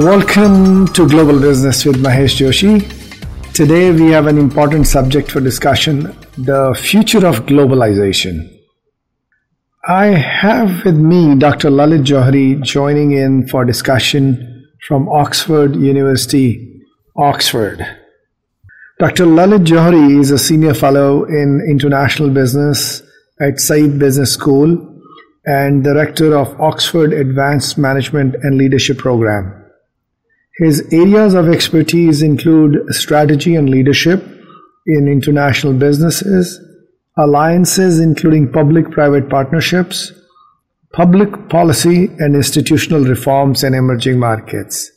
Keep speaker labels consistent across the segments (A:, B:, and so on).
A: Welcome to Global Business with Mahesh Joshi. Today we have an important subject for discussion the future of globalization. I have with me Dr. Lalit Johri joining in for discussion from Oxford University, Oxford. Dr. Lalit Johri is a senior fellow in international business at Said Business School and director of Oxford Advanced Management and Leadership Program. His areas of expertise include strategy and leadership in international businesses, alliances including public private partnerships, public policy and institutional reforms in emerging markets.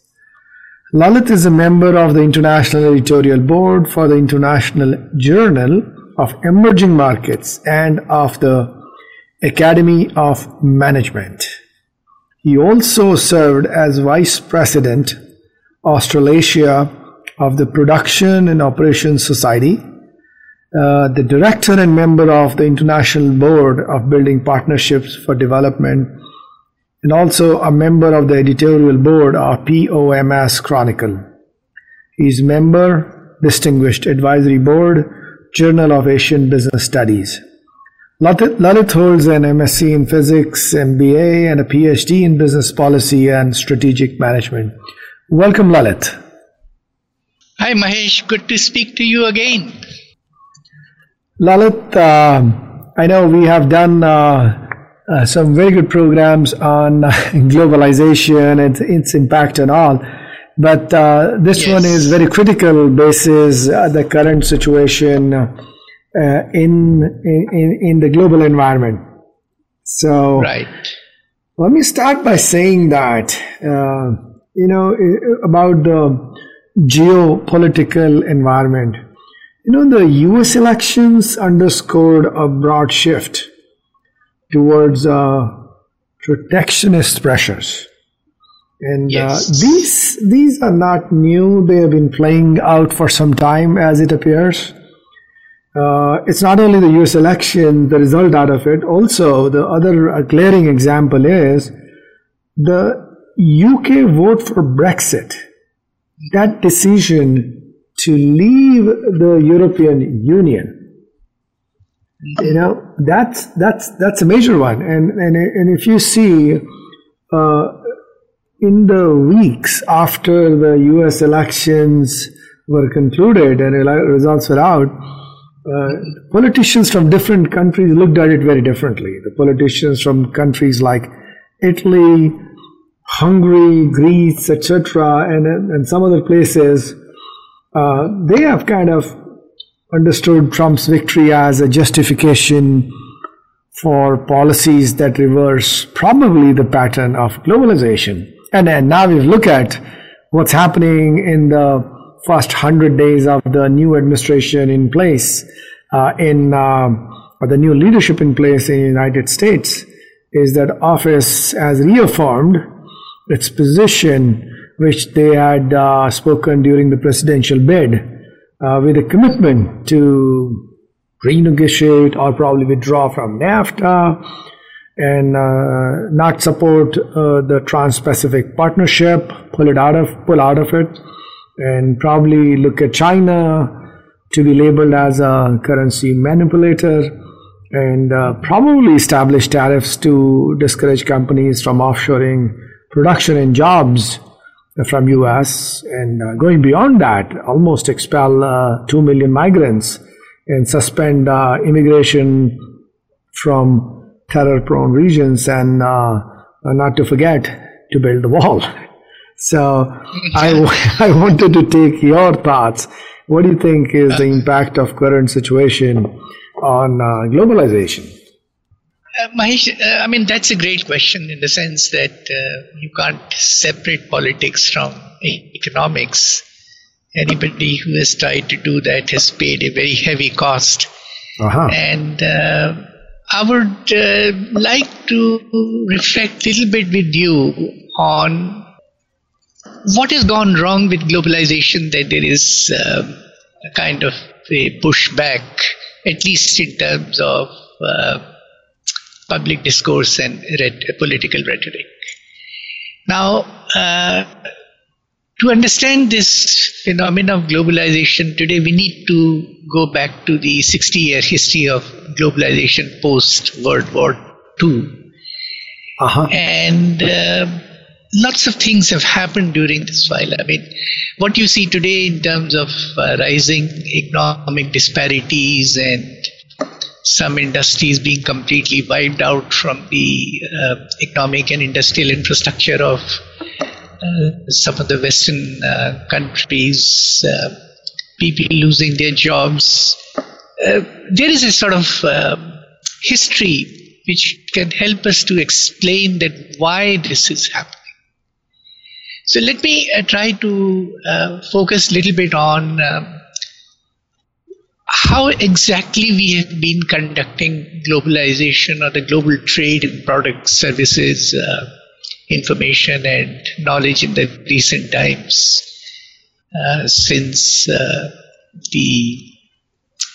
A: Lalit is a member of the International Editorial Board for the International Journal of Emerging Markets and of the Academy of Management. He also served as Vice President Australasia of the Production and Operations Society, uh, the director and member of the International Board of Building Partnerships for Development, and also a member of the editorial board of POMS Chronicle. He is member, Distinguished Advisory Board, Journal of Asian Business Studies. Lalit holds an MSc in Physics, MBA, and a PhD in Business Policy and Strategic Management. Welcome, Lalit.
B: Hi, Mahesh. Good to speak to you again.
A: Lalit, uh, I know we have done uh, uh, some very good programs on globalization and its impact and all, but uh, this yes. one is very critical basis uh, the current situation uh, in, in in the global environment. So,
B: right.
A: Let me start by saying that you know, about the geopolitical environment. You know, the US elections underscored a broad shift towards uh, protectionist pressures. And uh, yes. uh, these these are not new. They have been playing out for some time, as it appears. Uh, it's not only the U.S. election, the result out of it. Also, the other glaring example is the UK vote for Brexit, that decision to leave the European Union, you know, that's that's that's a major one. And and and if you see, uh, in the weeks after the U.S. elections were concluded and results were out. Uh, politicians from different countries looked at it very differently. The politicians from countries like Italy, Hungary, Greece, etc., and and some other places, uh, they have kind of understood Trump's victory as a justification for policies that reverse probably the pattern of globalization. And, and now we look at what's happening in the first hundred days of the new administration in place, uh, in uh, the new leadership in place in the United States, is that office has reaffirmed its position, which they had uh, spoken during the presidential bid, uh, with a commitment to renegotiate or probably withdraw from NAFTA and uh, not support uh, the Trans-Pacific Partnership, pull it out of pull out of it, and probably look at China to be labeled as a currency manipulator and uh, probably establish tariffs to discourage companies from offshoring production and jobs from US and uh, going beyond that almost expel uh, 2 million migrants and suspend uh, immigration from terror prone regions and uh, not to forget to build the wall. So I, I wanted to take your thoughts. What do you think is the impact of current situation on uh, globalization
B: uh, Mahesh, uh, I mean, that's a great question in the sense that uh, you can't separate politics from economics. Anybody who has tried to do that has paid a very heavy cost. Uh-huh. And uh, I would uh, like to reflect a little bit with you on what has gone wrong with globalization, that there is a kind of a pushback, at least in terms of public discourse and political rhetoric. Now, uh, to understand this phenomenon of globalization today, we need to go back to the 60 year history of globalization post World War II. Uh-huh. And uh, lots of things have happened during this while. I mean, what you see today in terms of uh, rising economic disparities and some industries being completely wiped out from the uh, economic and industrial infrastructure of uh, some of the Western uh, countries, uh, people losing their jobs. Uh, there is a sort of um, history which can help us to explain that why this is happening. So let me uh, try to focus a little bit on how exactly we have been conducting globalization or the global trade in products, services, uh, information, and knowledge in the recent times uh, since uh, the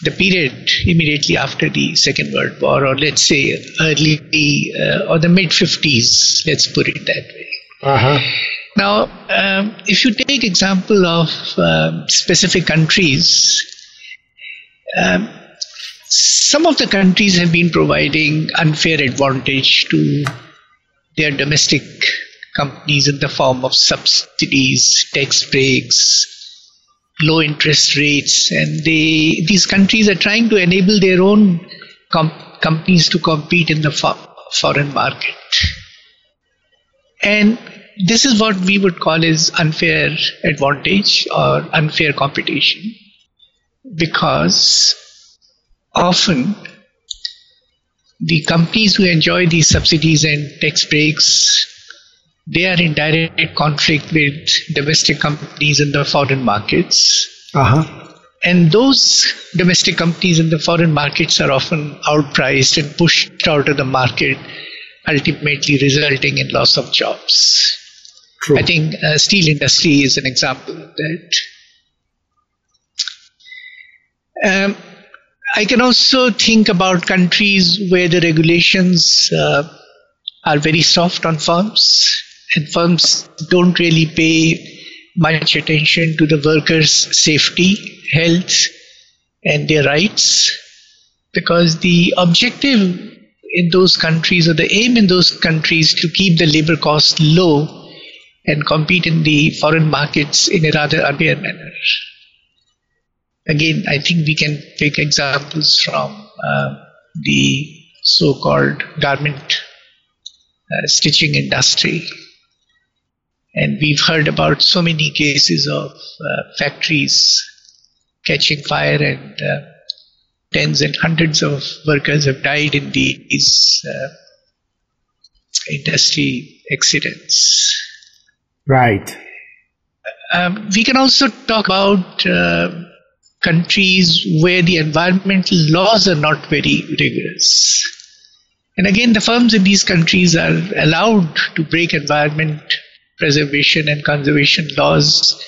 B: the period immediately after the Second World War, or let's say early uh, or the mid 50s, let's put it that way. Uh-huh. Now, um, if you take example of um, specific countries, um, some of the countries have been providing unfair advantage to their domestic companies in the form of subsidies, tax breaks, low interest rates, and they these countries are trying to enable their own com- companies to compete in the fo- foreign market. And this is what we would call as unfair advantage or unfair competition because often the companies who enjoy these subsidies and tax breaks they are in direct conflict with domestic companies in the foreign markets uh-huh. and those domestic companies in the foreign markets are often outpriced and pushed out of the market ultimately resulting in loss of jobs True. i think uh, steel industry is an example of that um, I can also think about countries where the regulations uh, are very soft on firms, and firms don't really pay much attention to the workers' safety, health, and their rights, because the objective in those countries or the aim in those countries to keep the labor costs low and compete in the foreign markets in a rather unfair manner again, I think we can take examples from uh, the so-called garment uh, stitching industry. And we've heard about so many cases of uh, factories catching fire and uh, tens and hundreds of workers have died in these uh, industry accidents.
A: Right.
B: Um, we can also talk about uh, countries where the environmental laws are not very rigorous. And again, the firms in these countries are allowed to break environment preservation and conservation laws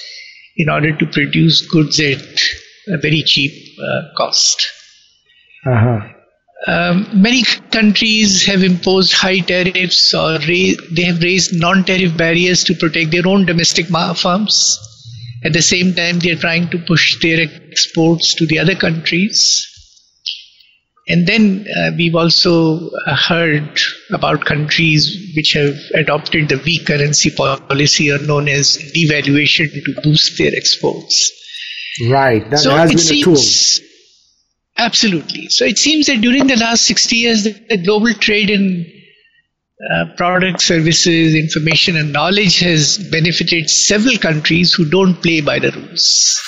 B: in order to produce goods at a very cheap uh, cost. Uh-huh. Um, many countries have imposed high tariffs or ra- they have raised non tariff barriers to protect their own domestic firms. At the same time, they are trying to push their exports to the other countries. And then uh, we've also uh, heard about countries which have adopted the weak currency policy or known as devaluation to boost their exports.
A: Right. That so has been seems, a tool.
B: Absolutely. So it seems that during the last 60 years, the, the global trade in uh, products, services, information, and knowledge has benefited several countries who don't play by the rules.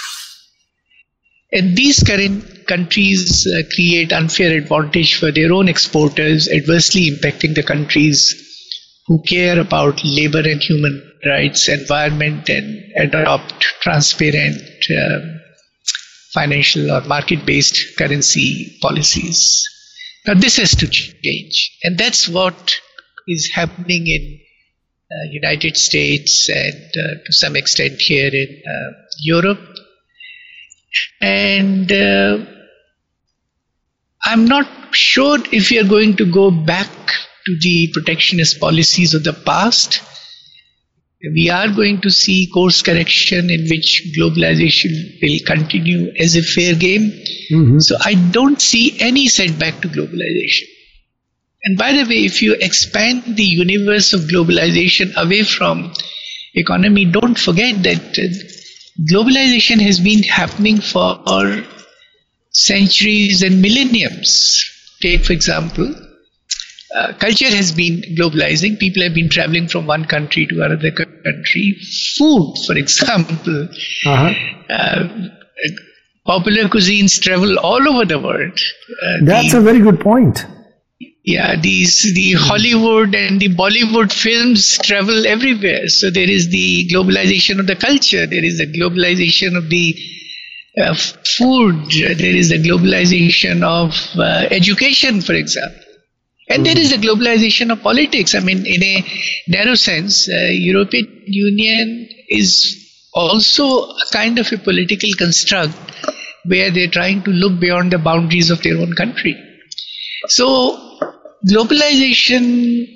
B: And these current countries uh, create unfair advantage for their own exporters, adversely impacting the countries who care about labor and human rights, environment, and adopt transparent uh, financial or market-based currency policies. Now, this has to change, and that's what is happening in uh, United States and uh, to some extent here in uh, Europe. And uh, I'm not sure if we are going to go back to the protectionist policies of the past. We are going to see course correction in which globalization will continue as a fair game. Mm-hmm. So I don't see any setback to globalization. And by the way, if you expand the universe of globalization away from economy, don't forget that uh, globalization has been happening for centuries and millenniums. Take, for example, uh, culture has been globalizing. People have been traveling from one country to another country. Food, for example, uh-huh. uh, popular cuisines travel all over the world.
A: Uh, That's the, a very good point
B: yeah these the hollywood and the bollywood films travel everywhere. So there is the globalization of the culture. There is the globalization of the uh, food. There is the globalization of uh, education for example. And there is the globalization of politics. I mean in a narrow sense uh, european union is also a kind of a political construct where they're trying to look beyond the boundaries of their own country. So globalization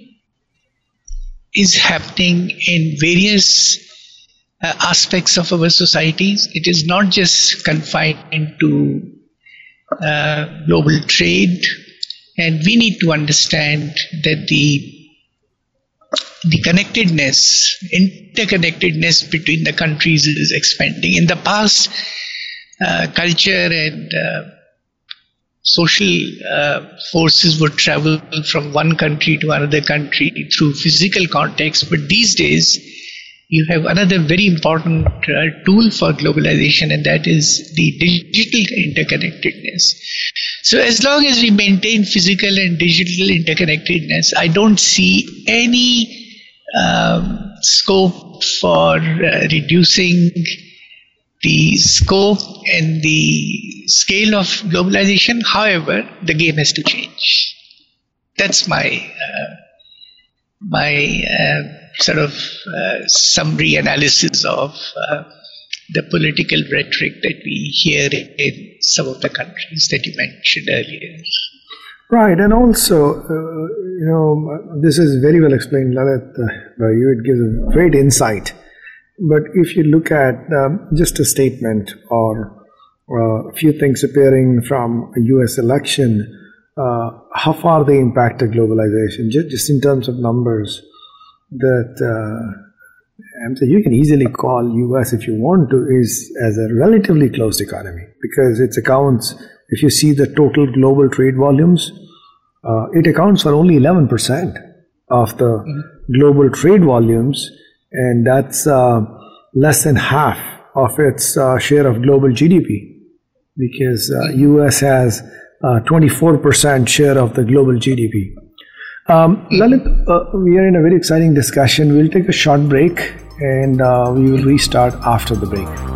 B: is happening in various uh, aspects of our societies. It is not just confined to uh, global trade, and we need to understand that the the connectedness, interconnectedness between the countries is expanding. In the past, uh, culture and uh, social uh, forces would travel from one country to another country through physical context. But these days, you have another very important uh, tool for globalization, and that is the digital interconnectedness. So, as long as we maintain physical and digital interconnectedness, I don't see any um, scope for uh, reducing the scope and the scale of globalization. However, the game has to change. That's my uh, my uh, sort of uh, summary analysis of uh, the political rhetoric that we hear in some of the countries that you mentioned earlier.
A: Right, and also, uh, you know, this is very well explained, Lalit, uh, by you. It gives a great insight but if you look at um, just a statement or uh, a few things appearing from a US election, uh, how far they impacted globalization, just, just in terms of numbers, that uh, I'm saying you can easily call US if you want to is as a relatively closed economy because it accounts if you see the total global trade volumes, uh, it accounts for only 11% of the mm-hmm. global trade volumes and that's uh, less than half of its uh, share of global GDP because uh, US has 24% uh, share of the global GDP. Um, Lalit, uh, we are in a very exciting discussion. We'll take a short break and uh, we will restart after the break.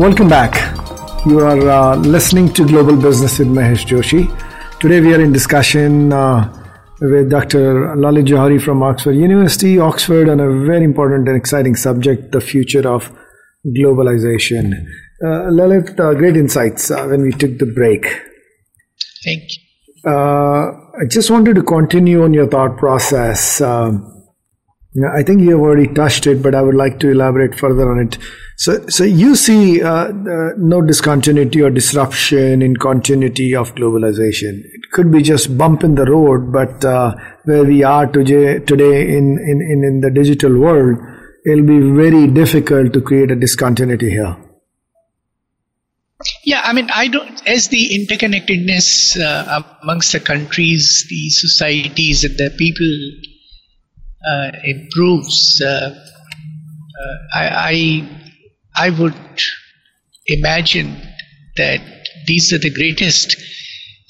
A: Welcome back. You are uh, listening to Global Business with Mahesh Joshi. Today we are in discussion uh, with Dr. Lalit Johri from Oxford University, Oxford, on a very important and exciting subject, the future of globalization. Uh, Lalit, uh, great insights uh, when we took the break.
B: Thank you.
A: Uh, I just wanted to continue on your thought process. Um, I think you have already touched it, but I would like to elaborate further on it. So, so you see uh, uh, no discontinuity or disruption in continuity of globalization. It could be just bump in the road, but uh, where we are today, today in, in, in, in the digital world, it'll be very difficult to create a discontinuity here.
B: Yeah, I mean, I don't, as the interconnectedness uh, amongst the countries, the societies, and the people improves, uh, uh, I, I I would imagine that these are the greatest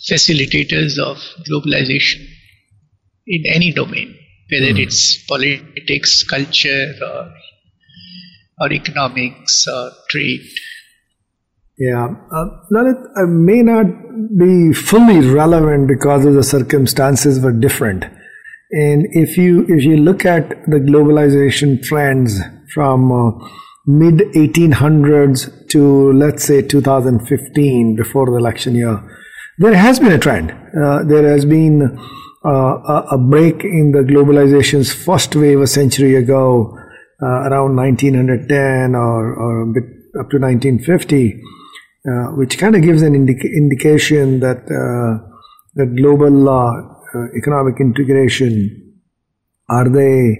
B: facilitators of globalization in any domain, whether mm. it's politics, culture, or, or economics, or trade.
A: Yeah, uh, Lalit, uh, may not be fully relevant because of the circumstances were different. And if you if you look at the globalization trends from uh, mid 1800s to let's say 2015 before the election year there has been a trend. Uh, there has been uh, a break in the globalization's first wave a century ago uh, around 1910 or, or up to 1950 uh, which kind of gives an indica- indication that uh, that global economic integration are they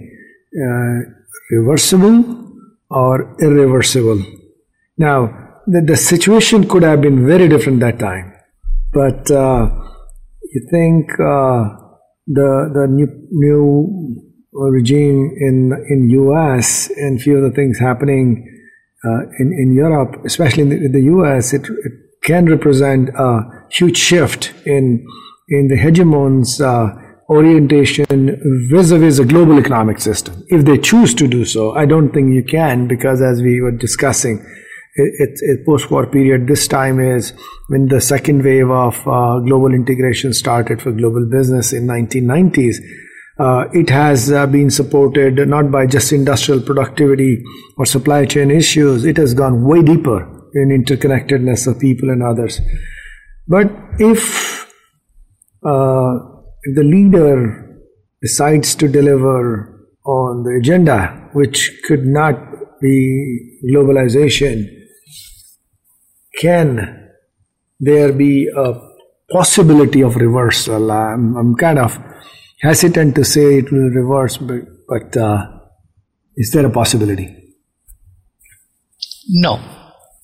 A: reversible or irreversible. Now, the, the situation could have been very different that time, but uh, you think uh, the the new, new regime in in U.S. and few of the things happening uh, in in Europe, especially in the, in the U.S., it, it, can represent a huge shift in in the hegemons uh, orientation vis-a-vis a global economic system. If they choose to do so, I don't think you can because as we were discussing, it's it, post-war period. This time is when the second wave of uh, global integration started for global business in 1990s. Uh, it has uh, been supported not by just industrial productivity or supply chain issues. It has gone way deeper in interconnectedness of people and others. But if uh, if the leader decides to deliver on the agenda, which could not be globalization, can there be a possibility of reversal? I'm, I'm kind of hesitant to say it will reverse, but, but uh, is there a possibility?
B: No,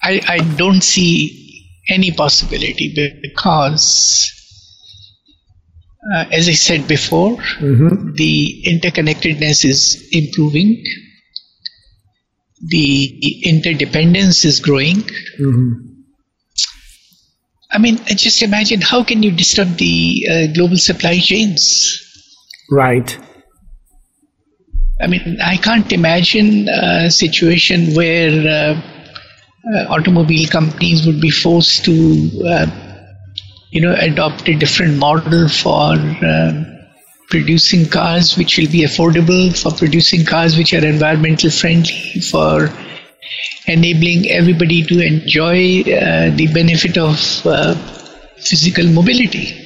B: I, I don't see any possibility because uh, as I said before, mm-hmm. the interconnectedness is improving, the interdependence is growing. Mm-hmm. I mean, just imagine how can you disrupt the uh, global supply chains?
A: Right.
B: I mean, I can't imagine a situation where uh, uh automobile companies would be forced to uh, you know, adopt a different model for uh, producing cars which will be affordable, for producing cars which are environmental friendly, for enabling everybody to enjoy uh, the benefit of uh, physical mobility.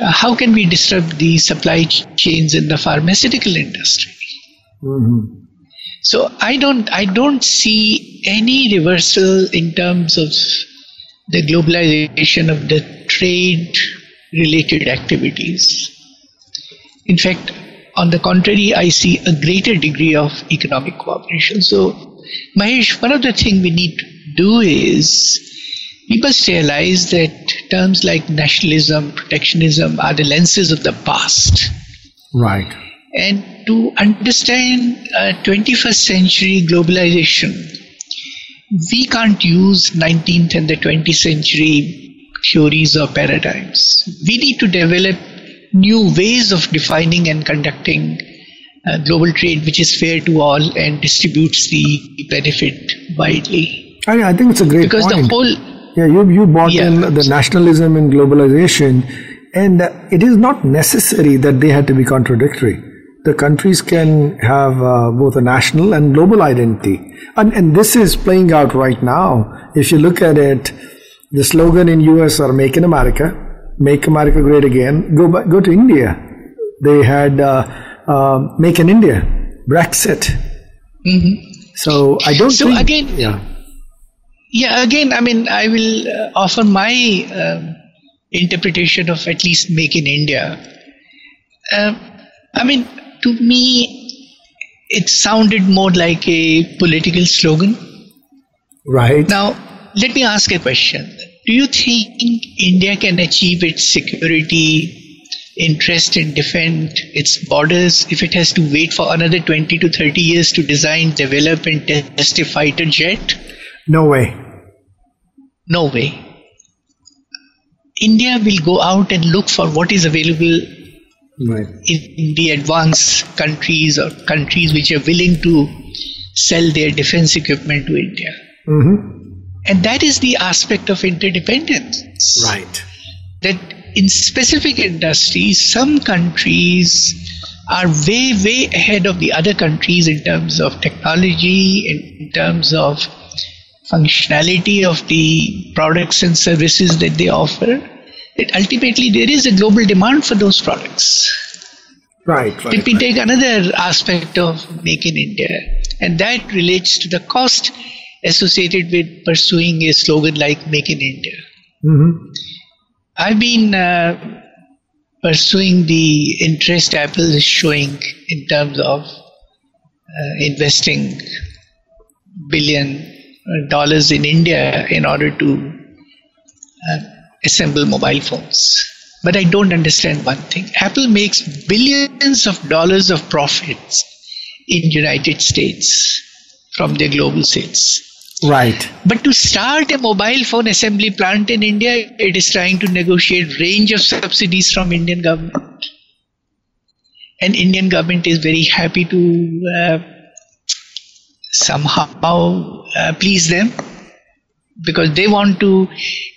B: Uh, how can we disrupt the supply chains in the pharmaceutical industry? Mm-hmm. So I don't I don't see any reversal in terms of the globalization of the trade related activities. In fact, on the contrary, I see a greater degree of economic cooperation. So, Mahesh, one of the things we need to do is we must realize that terms like nationalism, protectionism are the lenses of the past.
A: Right.
B: And to understand uh, 21st century globalization, we can't use 19th and the 20th century theories or paradigms. We need to develop new ways of defining and conducting uh, global trade, which is fair to all and distributes the benefit widely.
A: I, I think it's a great
B: because
A: point.
B: the whole
A: yeah, you you brought
B: Yeah.
A: in the nationalism and globalization, and uh, it is not necessary that they had to be contradictory. The countries can have uh, both a national and global identity, and and this is playing out right now. If you look at it, the slogan in US are "Make in America," "Make America Great Again." Go by, go to India. They had uh, uh, "Make in India," Brexit. So I don't
B: So
A: think.
B: again-
A: yeah.
B: Yeah, again, I mean, I will uh, offer my um, interpretation of at least Make in India. Um I mean, to me, it sounded more like a political slogan.
A: Right.
B: Now, let me ask a question. Do you think India can achieve its security interest and defend its borders if it has to wait for another 20 to 30 years to design, develop, and test a fighter jet?
A: no way.
B: No way. India will go out and look for what is available
A: Right.
B: in the advanced countries or countries which are willing to sell their defense equipment to India. Mm-hmm. And that is the aspect of interdependence.
A: Right.
B: That in specific industries, some countries are way, way ahead of the other countries in terms of technology, in, in terms of functionality of the products and services that they offer. That ultimately there is a global demand for those products.
A: Right.
B: Let
A: Right.
B: me take another aspect of Make in India, and that relates to the cost associated with pursuing a slogan like Make in India. I've been uh, pursuing the interest Apple is showing in terms of uh, investing billion dollars in India in order to uh, assemble mobile phones. But I don't understand one thing. Apple makes billions of dollars of profits in United States from their global sales.
A: Right.
B: But to start a mobile phone assembly plant in India, it is trying to negotiate range of subsidies from Indian government. And Indian government is very happy to uh, somehow uh, please them because they want to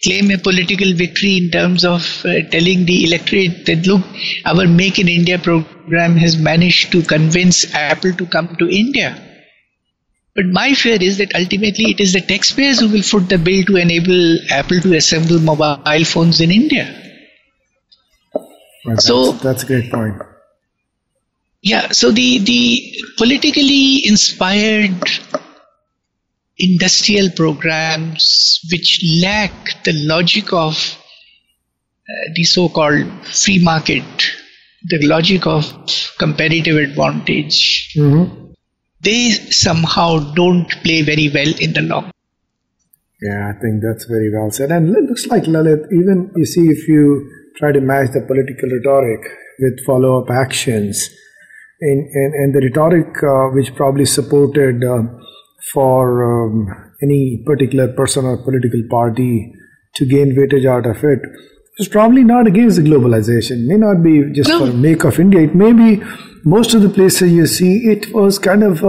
B: claim a political victory in terms of uh, telling the electorate that look, our Make in India program has managed to convince Apple to come to India. But my fear is that ultimately it is the taxpayers who will foot the bill to enable Apple to assemble mobile phones in India.
A: right.
B: So-
A: that's, that's a great point.
B: Yeah, so the, the politically inspired industrial programs which lack the logic of uh, the so called free market, the logic of competitive advantage, they somehow don't play very well in the long.
A: Yeah, I think that's very well said. And it looks like Lalit, even you see, if you try to match the political rhetoric with follow up actions, and, and, and the rhetoric uh, which probably supported uh, for um, any particular person or political party to gain weightage out of it is probably not against the globalization, may not be just
B: No.
A: for make of India. It may be most of the places you see, it was kind of a,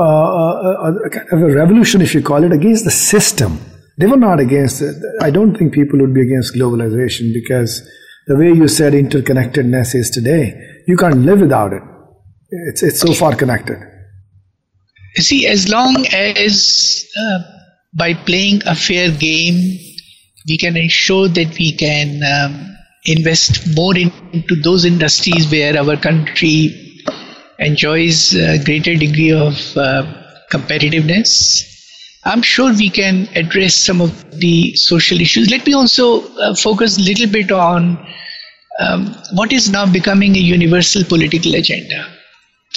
A: a, a, a kind of a revolution, if you call it, against the system. They were not against it. I don't think people would be against globalization because the way you said interconnectedness is today, you can't live without it. It's, it's so far connected.
B: You see, as long as uh, by playing a fair game, we can ensure that we can um, invest more into those industries where our country enjoys a greater degree of uh, competitiveness. I'm sure we can address some of the social issues. Let me also uh, focus a little bit on um, what is now becoming a universal political agenda.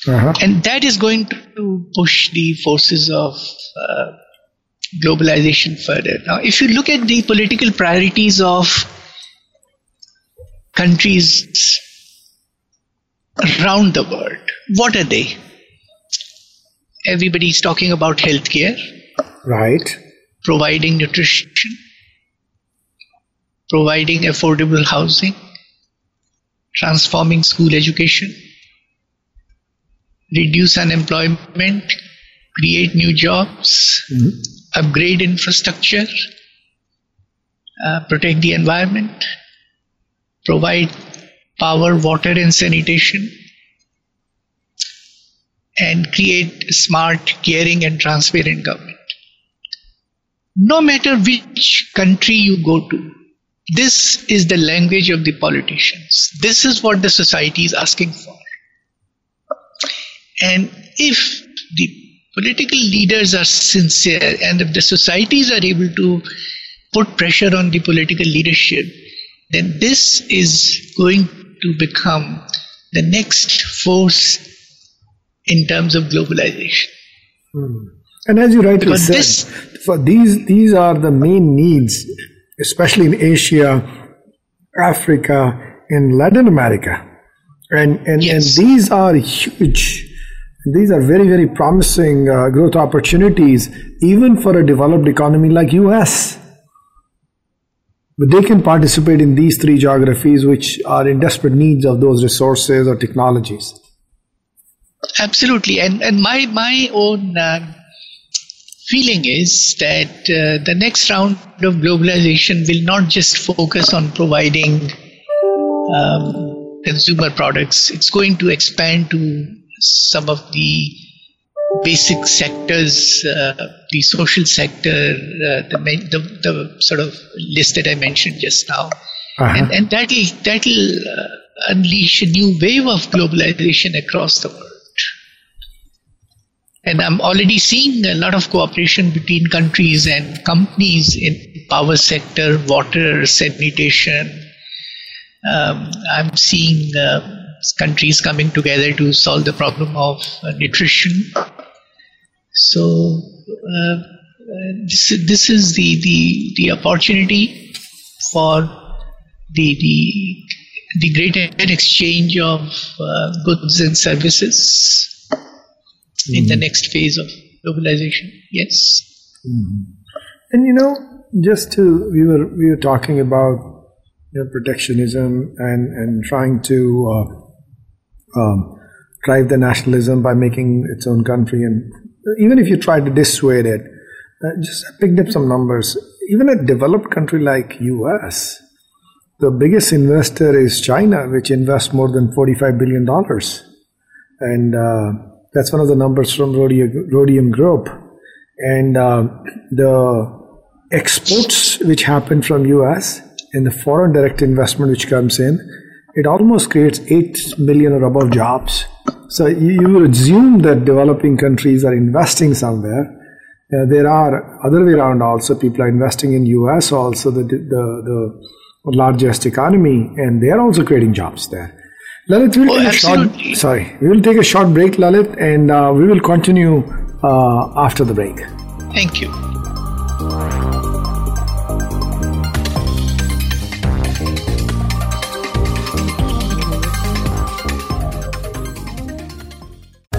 B: Uh-huh. And that is going to push the forces of uh, globalization further. Now, if you look at the political priorities of countries around the world, what are they? Everybody's talking about healthcare.
A: Right.
B: Providing nutrition, providing affordable housing, transforming school education, reduce unemployment, create new jobs, mm-hmm. upgrade infrastructure, uh, protect the environment, provide power, water, and sanitation, and create smart, caring, and transparent government. No matter which country you go to, this is the language of the politicians. This is what the society is asking for. And if the political leaders are sincere and if the societies are able to put pressure on the political leadership, then this is going to become the next force in terms of globalization.
A: Hmm. And as you rightly because said, this, for these these are the main needs especially in Asia, Africa, in Latin America. And, and, yes. and these are huge. These are very, very promising uh, growth opportunities, even for a developed economy like US. But they can participate in these three geographies, which are in desperate needs of those resources or technologies.
B: Absolutely, and and my my own uh, feeling is that uh, the next round of globalization will not just focus on providing um, consumer products, it's going to expand to some of the basic sectors, uh, the social sector, uh, the, the, the, sort of list that I mentioned just now. Uh-huh. And, and that'll, that'll uh, unleash a new wave of globalization across the world. And I'm already seeing a lot of cooperation between countries and companies in power sector, water, sanitation. Um, I'm seeing uh, countries coming together to solve the problem of uh, nutrition. So uh, this this is the the the opportunity for the the the greater exchange of uh, goods and services mm-hmm. in the mm-hmm. next phase of globalization. Yes.
A: Mm-hmm. And you know, just to we were we were talking about you know, protectionism and and trying to uh, um, drive the nationalism by making its own country, and even if you try to dissuade it, uh, just picked up some numbers. Even a developed country like U.S. The biggest investor is China, which invests more than $45 billion. And uh, that's one of the numbers from Rhodium Group. And uh, the exports which happen from US and the foreign direct investment which comes in, it almost creates 8 million or above jobs. So you, you would assume that developing countries are investing somewhere. Uh, there are other way around also people are investing in us also the, the, the largest economy and they are also creating jobs there Lalit, we'll oh, take a short, sorry, we will take a short break, Lalit, and uh, we will continue uh, after the break.
B: Thank you.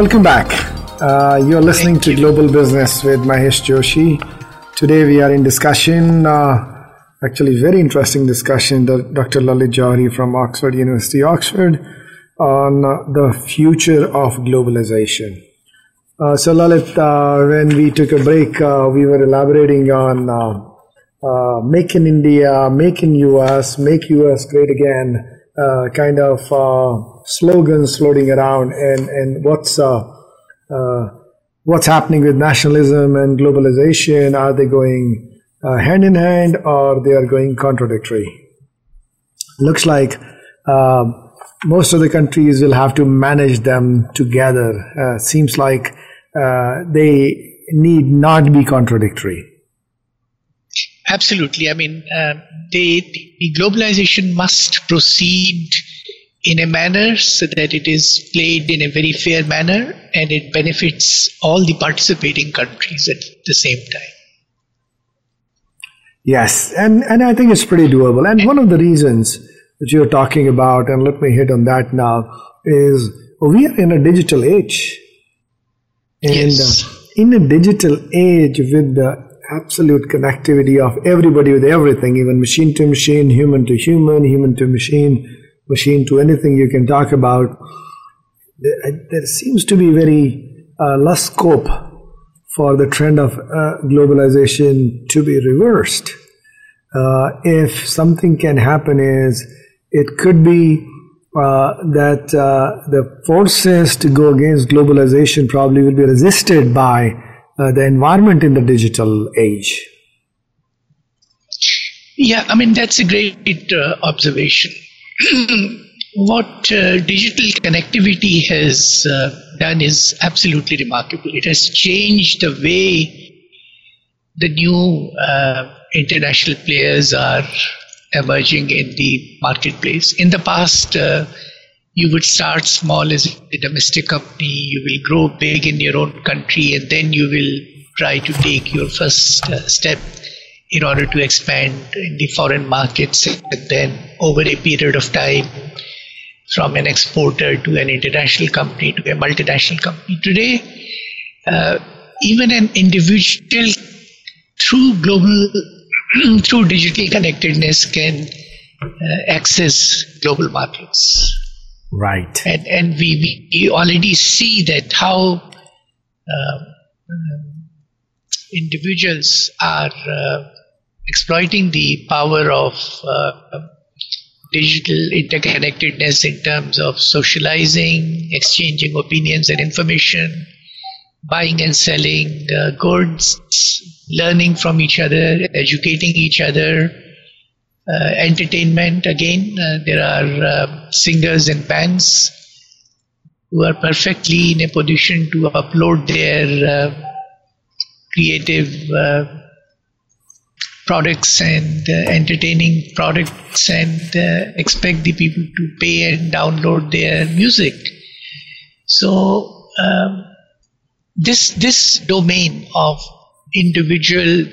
A: Welcome back. Uh, you're listening Thank to you. Global Business with Mahesh Joshi. Today we are in discussion, uh, actually very interesting discussion, Dr. Lalit Johri from Oxford University, Oxford, on uh, the future of globalization. Uh, so Lalit, uh, when we took a break, uh, we were elaborating on make in India, make in US, make US great again, kind of slogans floating around and, and what's, uh, uh, what's happening with nationalism and globalization. Are they going uh, hand in hand or they are going contradictory? Looks like um, most of the countries will have to manage them together. Seems like they need not be contradictory.
B: Absolutely. I mean, uh, they, the globalization must proceed in a manner so that it is played in a very fair manner and it benefits all the participating countries at the same time.
A: Yes, and, and I think it's pretty doable. And one of the reasons that you're talking about, and let me hit on that now, is we are in a digital age. And yes. uh, in a digital age with the absolute connectivity of everybody with everything, even machine to machine, human to human, human to machine, machine to anything you can talk about, there, seems to be very uh, less scope for the trend of uh, globalization to be reversed. Uh, if something can happen is it could be uh, that uh, the forces to go against globalization probably will be resisted by uh, the environment in the digital age.
B: Yeah, I mean, that's a great observation. what uh, digital connectivity has uh, done is absolutely remarkable. It has changed the way the new uh, international players are emerging in the marketplace. In the past, uh, you would start small as a domestic company, you will grow big in your own country, and then you will try to take your first uh, step in order to expand in the foreign markets and then over a period of time from an exporter to an international company to a multinational company. Today, uh, even an individual through global, through digital connectedness can uh, access global markets.
A: Right.
B: And, and we, we already see that how uh, individuals are uh, exploiting the power of uh, digital interconnectedness in terms of socializing, exchanging opinions and information, buying and selling uh, goods, learning from each other, educating each other, uh, entertainment. Again, uh, there are uh, singers and bands who are perfectly in a position to upload their uh, creative uh, products and uh, entertaining products and uh, expect the people to pay and download their music. So um, this this domain of individual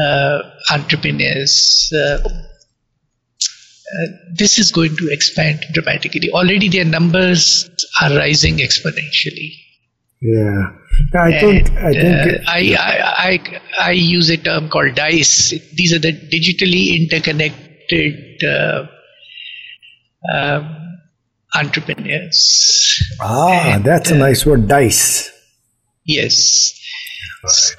B: uh, entrepreneurs. Uh, uh, this is going to expand dramatically. Already their numbers are rising exponentially.
A: Yeah, I think I think
B: uh, I, I, I I use a term called dice. These are the digitally interconnected uh, um, entrepreneurs.
A: Ah, and, that's a uh, nice word, dice.
B: Yes.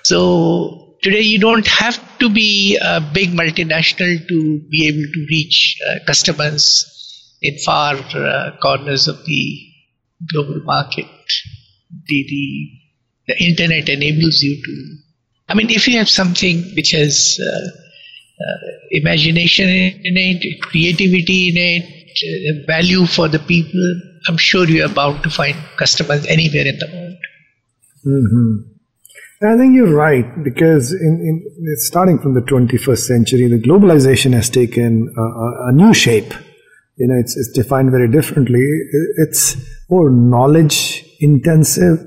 B: So today you don't have to be a big multinational to be able to reach uh, customers in far uh, corners of the global market the, the, the internet enables you to. I mean, if you have something which has uh, uh, imagination in it, creativity in it, uh, value for the people, I'm sure you are bound to find customers anywhere in the world.
A: Mm-hmm. I think you're right because in, in, starting from the 21st century, the globalization has taken a, a, a new shape. You know, it's, it's defined very differently. It's more knowledge intensive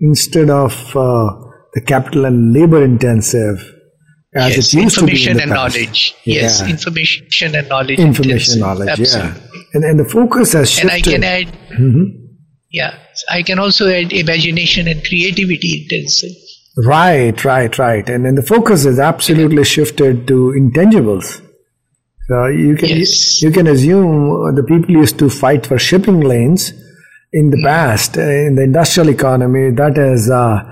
A: instead of uh, the capital and labor intensive as yes, it used to be
B: in the and knowledge yes yeah. information and knowledge
A: information intensive. knowledge Absolutely. yeah and, and the focus has shifted
B: and i can add mm-hmm. Yeah, I can also add imagination and creativity intensive.
A: Right, right, right. And then the focus is absolutely shifted to intangibles. So you can
B: Yes.
A: you can assume the people used to fight for shipping lanes in the past uh, in the industrial economy. That has uh,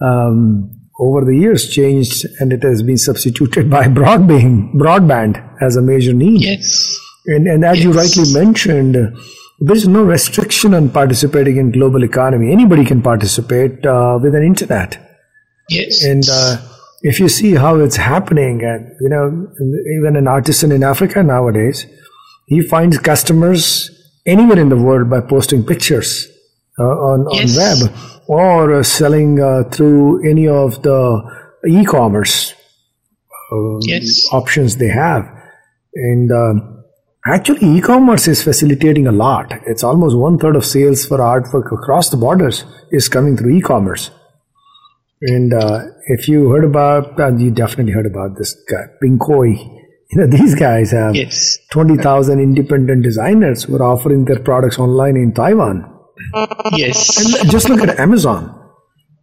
A: um, over the years changed, and it has been substituted by broadband broadband as a major need.
B: Yes.
A: And, and as you rightly mentioned, there's no restriction on participating in global economy. Anybody can participate uh, with an internet.
B: Yes.
A: And uh, if you see how it's happening, and you know, even an artisan in Africa nowadays, he finds customers anywhere in the world by posting pictures uh, on,
B: Yes.
A: on web or uh, selling uh, through any of the e-commerce uh,
B: Yes.
A: options they have. And um, actually, e-commerce is facilitating a lot. It's almost one third of sales for artwork across the borders is coming through e-commerce. And uh, if you heard about, uh, you definitely heard about this guy, Pinkoi. You know, these guys have
B: Yes.
A: 20,000 independent designers who are offering their products online in Taiwan.
B: Yes.
A: And just look at Amazon.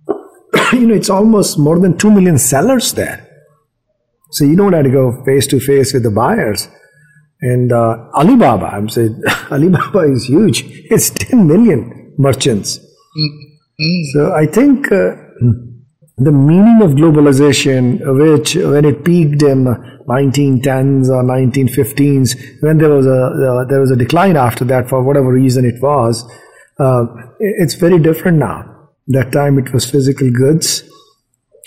A: you know, it's almost more than 2 million sellers there. So you don't have to go face to face with the buyers. And uh, Alibaba, I'm saying, Alibaba is huge. It's 10 million merchants. So I think uh, the meaning of globalization, which when it peaked in 1910s or 1915s, when there was a uh, there was a decline after that for whatever reason it was, uh, it's very different now. That time it was physical goods,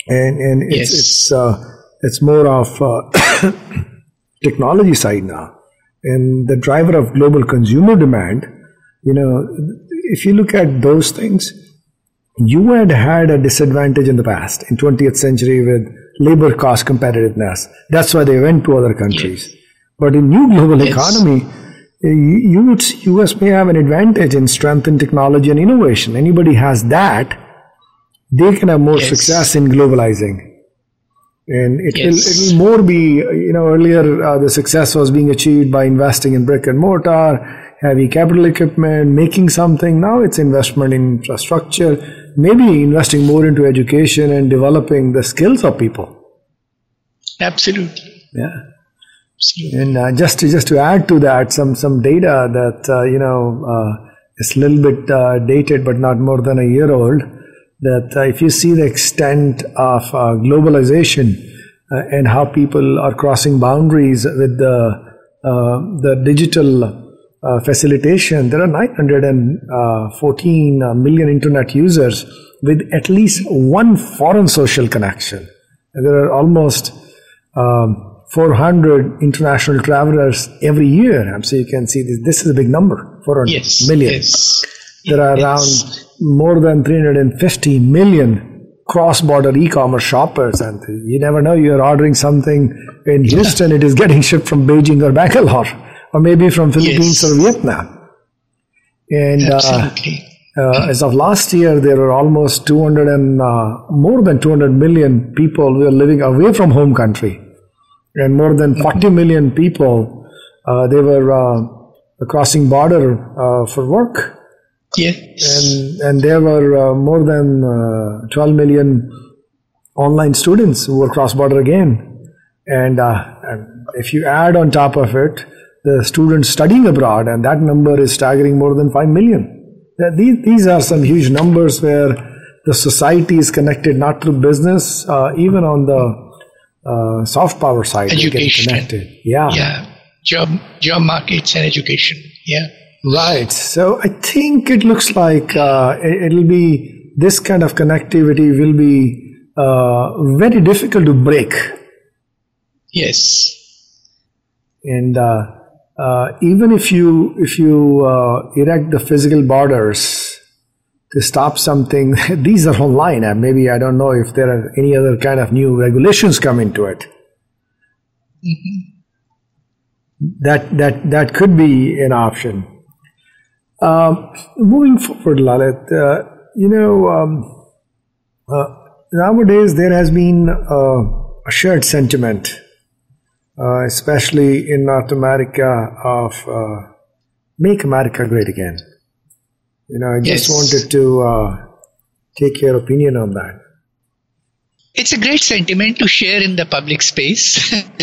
A: and and it's
B: Yes.
A: it's uh, it's more of uh, technology side now, and the driver of global consumer demand. You know, if you look at those things, you had had a disadvantage in the past in 20th century with labor cost competitiveness. That's why they went to other countries. But in new global
B: Yes.
A: economy eh, you you would see us may have an advantage in strength in technology and innovation. Anybody has that they can have more
B: Yes.
A: success in globalizing. And it will it will more be you know earlier uh, the success was being achieved by investing in brick and mortar heavy capital equipment making something. Now it's investment in infrastructure maybe investing more into education and developing the skills of people
B: Absolutely.
A: yeah
B: Absolutely.
A: and uh, just to just to add to that, some some data that uh, you know uh, is a little bit uh, dated, but not more than a year old. That uh, if you see the extent of uh, globalization uh, and how people are crossing boundaries with the uh, the digital uh, facilitation, there are 914 uh, internet users with at least one foreign social connection. And there are almost um, 400 international travelers every year. So you can see this, this is a big number, 400
B: Yes.
A: million.
B: Yes.
A: There are
B: Yes.
A: around more than 350 million cross-border e-commerce shoppers, and you never know. You're ordering something in Houston, it is getting shipped from Beijing or Bangalore, or maybe from Philippines
B: Yes.
A: or Vietnam. And uh, uh, as of last year, there were almost 200 and uh, more than 200 million people who are living away from home country, and more than 40 million people uh, they were uh, crossing border uh, for work,
B: yes.
A: and and there were uh, more than uh, 12 million online students who were cross border again, and, uh, and if you add on top of it the students studying abroad, and that number is staggering more than 5 million. These, these are some huge numbers where the society is connected not through business, uh, even on the uh, soft power side,
B: Education.
A: connected. Yeah.
B: yeah. Job job markets and education. Yeah.
A: Right. So I think it looks like uh, it, it'll be this kind of connectivity will be uh, very difficult to break.
B: Yes.
A: And uh, even if you if you uh, erect the physical borders to stop something, these are online. And maybe I don't know if there are any other kind of new regulations come into it. That that that could be an option. Um, moving forward, Lalit, uh, you know, um, uh, nowadays there has been uh, a shared sentiment uh, especially in North America, of uh, make America great again. You know, I just wanted to uh, take your opinion on that.
B: It's a great sentiment to share in the public space.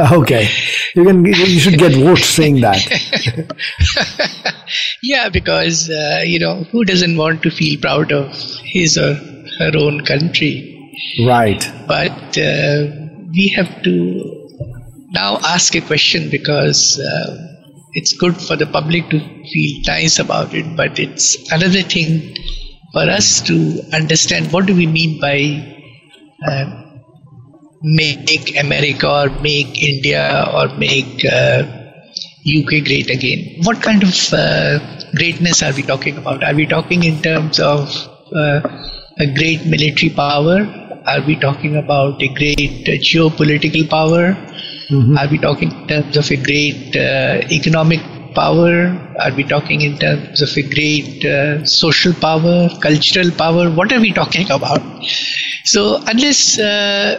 A: Okay, you can you should get votes saying that.
B: yeah, because, uh, you know, who doesn't want to feel proud of his or her own country?
A: Right.
B: But uh, we have to now ask a question because uh, it's good for the public to feel nice about it, but it's another thing for us to understand what do we mean by uh, make America or make India or make uh, UK great again. What kind of uh, greatness are we talking about? Are we talking in terms of uh, a great military power? Are we talking about a great uh, geopolitical power? Are we talking in terms of a great uh, economic power? Are we talking in terms of a great uh, social power, cultural power? What are we talking about? So, unless uh,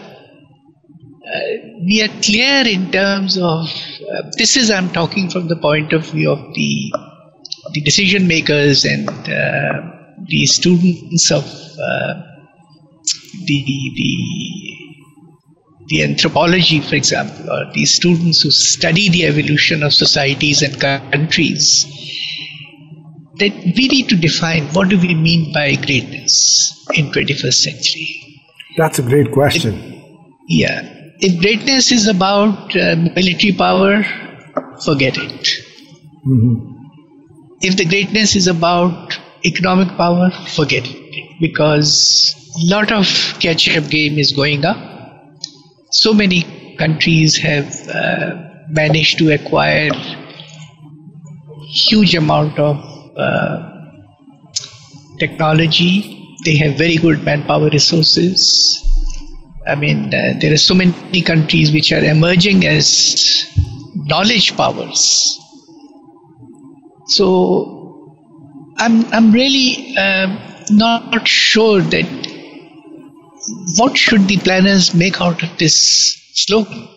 B: we are clear in terms of uh, this is I'm talking from the point of view of the the decision makers and uh, the students of uh, the the the anthropology, for example, or the students who study the evolution of societies and countries, that we need to define what do we mean by greatness in 21st century.
A: That's a great question.
B: Yeah. If greatness is about uh, military power, forget it. If the greatness is about economic power, forget it. Because a lot of catch up game is going up. So many countries have uh, managed to acquire huge amount of uh, technology. They have very good manpower resources. I mean, uh, there are so many countries which are emerging as knowledge powers. So, I'm I'm really um not sure that what should the planners make out of this slogan.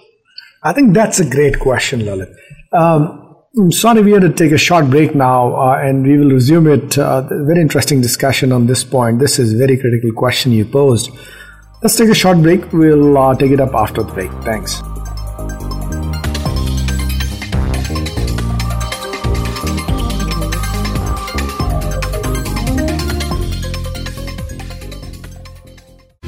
A: I think that's a great question, Lalit. Um, I'm sorry, we had to take a short break now, uh, and we will resume it. Uh, very interesting discussion on this point. This is a very critical question you posed. Let's take a short break. We'll uh, take it up after the break. Thanks.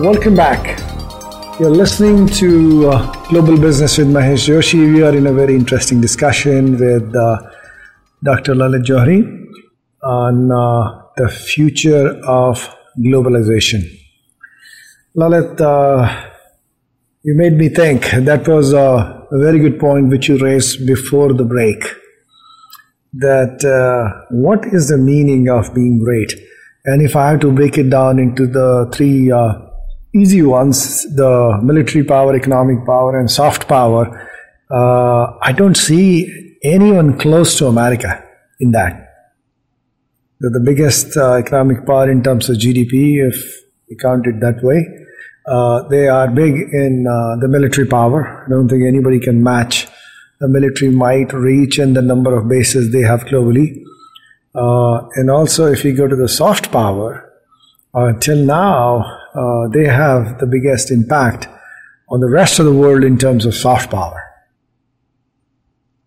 A: Welcome back. You're listening to uh, Global Business with Mahesh Joshi. We are in a very interesting discussion with uh, Dr. Lalit Johri on uh, the future of globalization. Lalit, uh, you made me think. That was a, a very good point which you raised before the break. That uh, what is the meaning of being great? And if I have to break it down into the three uh, easy ones the military power, economic power, and soft power uh, I don't see anyone close to America in that. They're the biggest uh, economic power in terms of GDP, if you count it that way. Uh, they are big in uh, the military power. I don't think anybody can match the military might reach and the number of bases they have globally. Uh, and also, if you go to the soft power, until uh, now, uh, they have the biggest impact on the rest of the world in terms of soft power.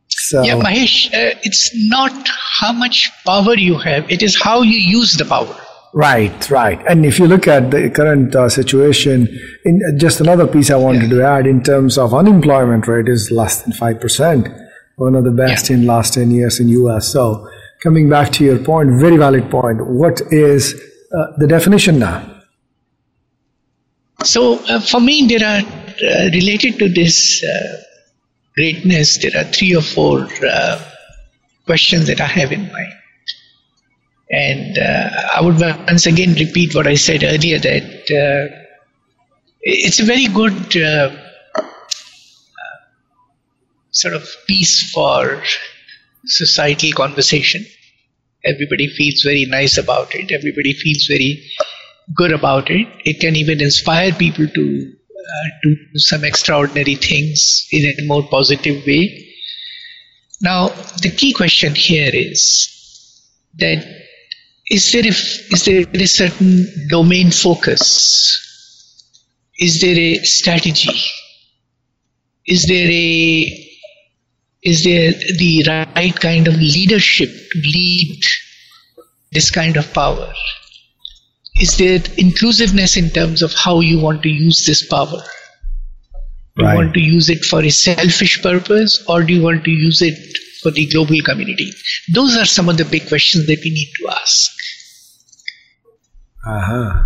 B: So, yeah, Mahesh, uh, it's not how much power you have, it is how you use the power.
A: Right, right. And if you look at the current uh, situation, in uh, just another piece I wanted yeah. to add in terms of unemployment rate is less than 5%, one of the best yeah. in last 10 years in US. So coming back to your point, very valid point. What is uh, the definition now?
B: So uh, for me, there are uh, related to this uh, greatness, there are three or four questions that I have in mind. And uh, I would once again repeat what I said earlier that uh, it's a very good uh, sort of piece for societal conversation. Everybody feels very nice about it. Everybody feels very good about it. It can even inspire people to uh, do some extraordinary things in a more positive way. Now, the key question here is that is there a, is there a certain domain focus? Is there a strategy? Is there a is there the right kind of leadership to lead this kind of power? Is there inclusiveness in terms of how you want to use this power? Do right. you want to use it for a selfish purpose or do you want to use it for the global community? Those are some of the big questions that we need to ask.
A: Uh-huh.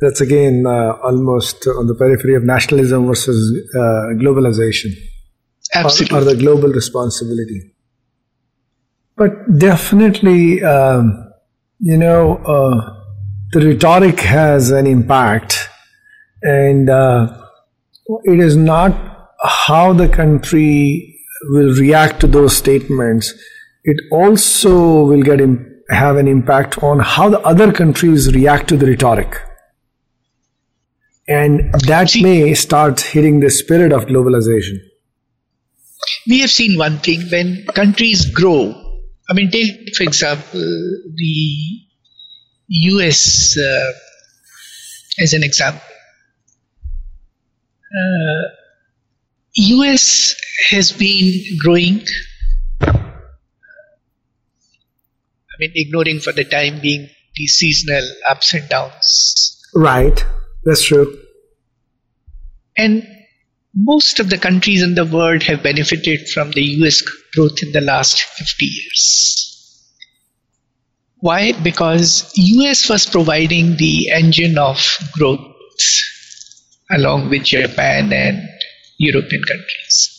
A: That's again uh, almost on the periphery of nationalism versus uh, globalization.
B: Absolutely.
A: Or, or, the global responsibility. But definitely, um, you know, uh, the rhetoric has an impact, and uh, it is not how the country will react to those statements, it also will get have an impact on how the other countries react to the rhetoric. And that may start hitting the spirit of globalization.
B: We have seen one thing when countries grow. I mean, take, for example, the US uh, as an example. Uh, US has been growing. I mean, ignoring for the time being the seasonal ups and downs.
A: Right, that's true.
B: And most of the countries in the world have benefited from the US growth in the last 50 years. Why? Because US was providing the engine of growth along with Japan and European countries.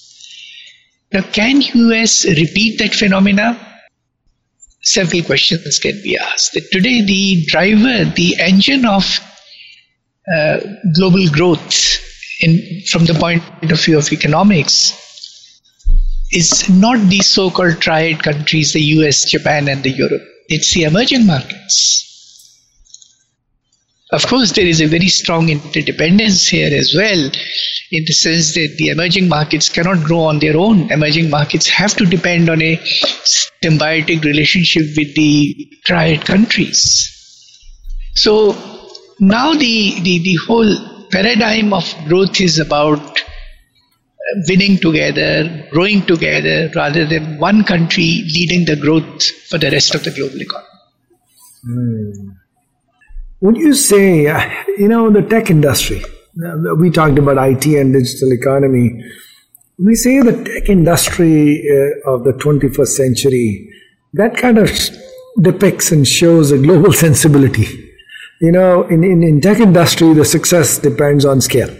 B: Now, can US repeat that phenomena? Several questions can be asked. Today, the driver, the engine of uh, global growth in, from the point of view of economics is not the so-called triad countries, the US, Japan, and the Europe. It's the emerging markets. Of course, there is a very strong interdependence here as well in the sense that the emerging markets cannot grow on their own. Emerging markets have to depend on a symbiotic relationship with the triad countries. So now the, the, the whole paradigm of growth is about winning together, growing together, rather than one country leading the growth for the rest of the global economy.
A: Mm. Would you say, you know, the tech industry, we talked about IT and digital economy. We say the tech industry uh, of the 21st century, that kind of depicts and shows a global sensibility. You know, in, in, in tech industry, the success depends on scale.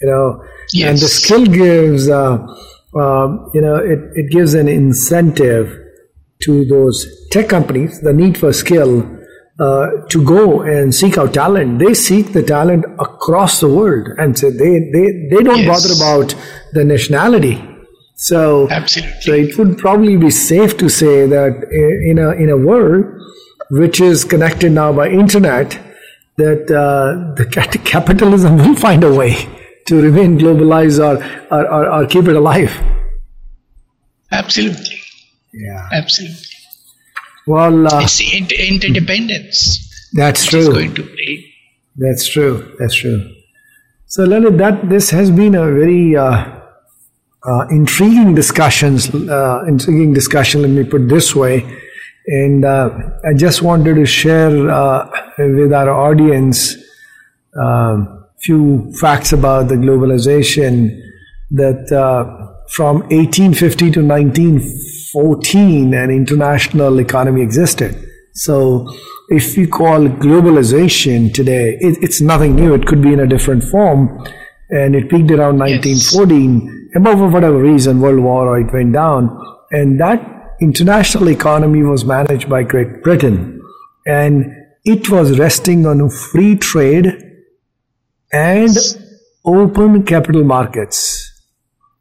A: You know, yes. and the skill gives, uh, uh, you know, it, it gives an incentive to those tech companies, the need for skill uh, to go and seek out talent. They seek the talent across the world, and so they they they don't yes. bother about the nationality. So,
B: Absolutely.
A: so it would probably be safe to say that in a in a world which is connected now by internet, that uh, the capitalism will find a way to remain globalized or, or, or, or keep it alive.
B: Absolutely.
A: Yeah.
B: Absolutely.
A: Well, uh,
B: it's the inter- interdependence.
A: That's true.
B: going to play.
A: That's true. That's true. So, Lalit, that this has been a very uh, uh, intriguing discussions, uh, intriguing discussion. Let me put this way, and uh, I just wanted to share uh, with our audience um, few facts about the globalization that uh, from 1850 to 1914, an international economy existed. So, if we call globalization today, it, it's nothing new. It could be in a different form, and it peaked around 1914. Yes and for whatever reason, World War, it went down. And that international economy was managed by Great Britain. And it was resting on free trade and open capital markets.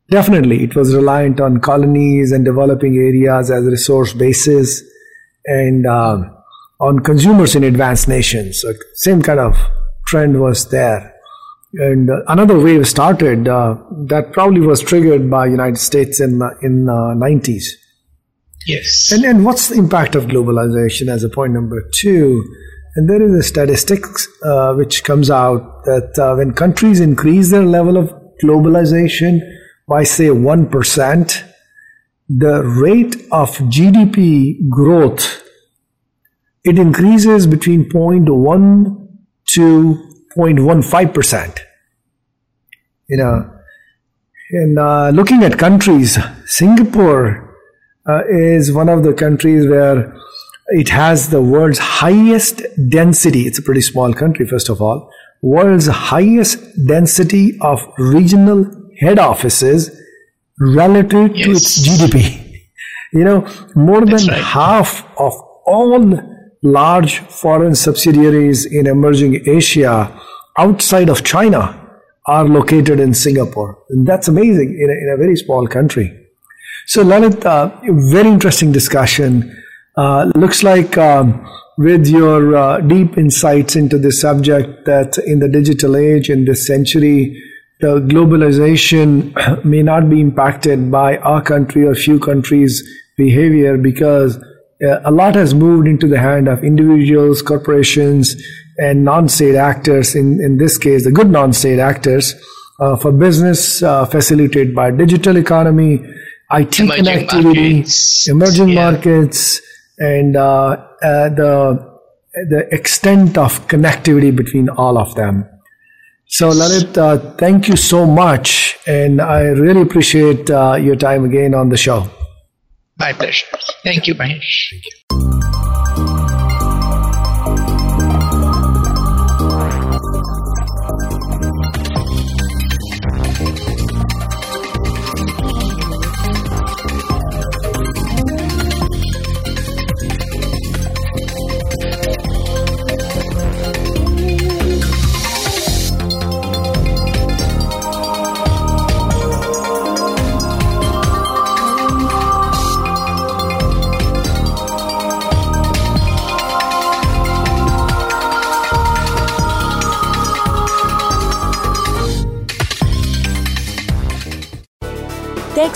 A: Definitely, it was reliant on colonies and developing areas as resource bases and uh, on consumers in advanced nations. So, same kind of trend was there. And uh, another wave started uh, that probably was triggered by United States in in uh, 90s.
B: Yes.
A: And and what's the impact of globalization as a point number two? And there is a statistics uh, which comes out that uh, when countries increase their level of globalization by say one percent, the rate of GDP growth it increases between 0.1 to 0.15%. You know, in uh, looking at countries, Singapore uh, is one of the countries where it has the world's highest density. It's a pretty small country, first of all. World's highest density of regional head offices relative yes. to its GDP. You know, more That's than right. half of all large foreign subsidiaries in emerging Asia outside of China are located in Singapore. And that's amazing in a, in a very small country. So, Lalit, uh, very interesting discussion. Uh, looks like um, with your uh, deep insights into this subject, that in the digital age, in this century, the globalization may not be impacted by our country or few countries' behavior because uh, a lot has moved into the hand of individuals, corporations, and non-state actors. In in this case, the good non-state actors uh, for business uh, facilitated by digital economy, IT emerging connectivity, markets. emerging yeah. markets, and uh, uh, the the extent of connectivity between all of them. So, Lalit, uh, thank you so much, and I really appreciate your time again on the show.
B: My pleasure. Thank you, Mahesh. Thank you.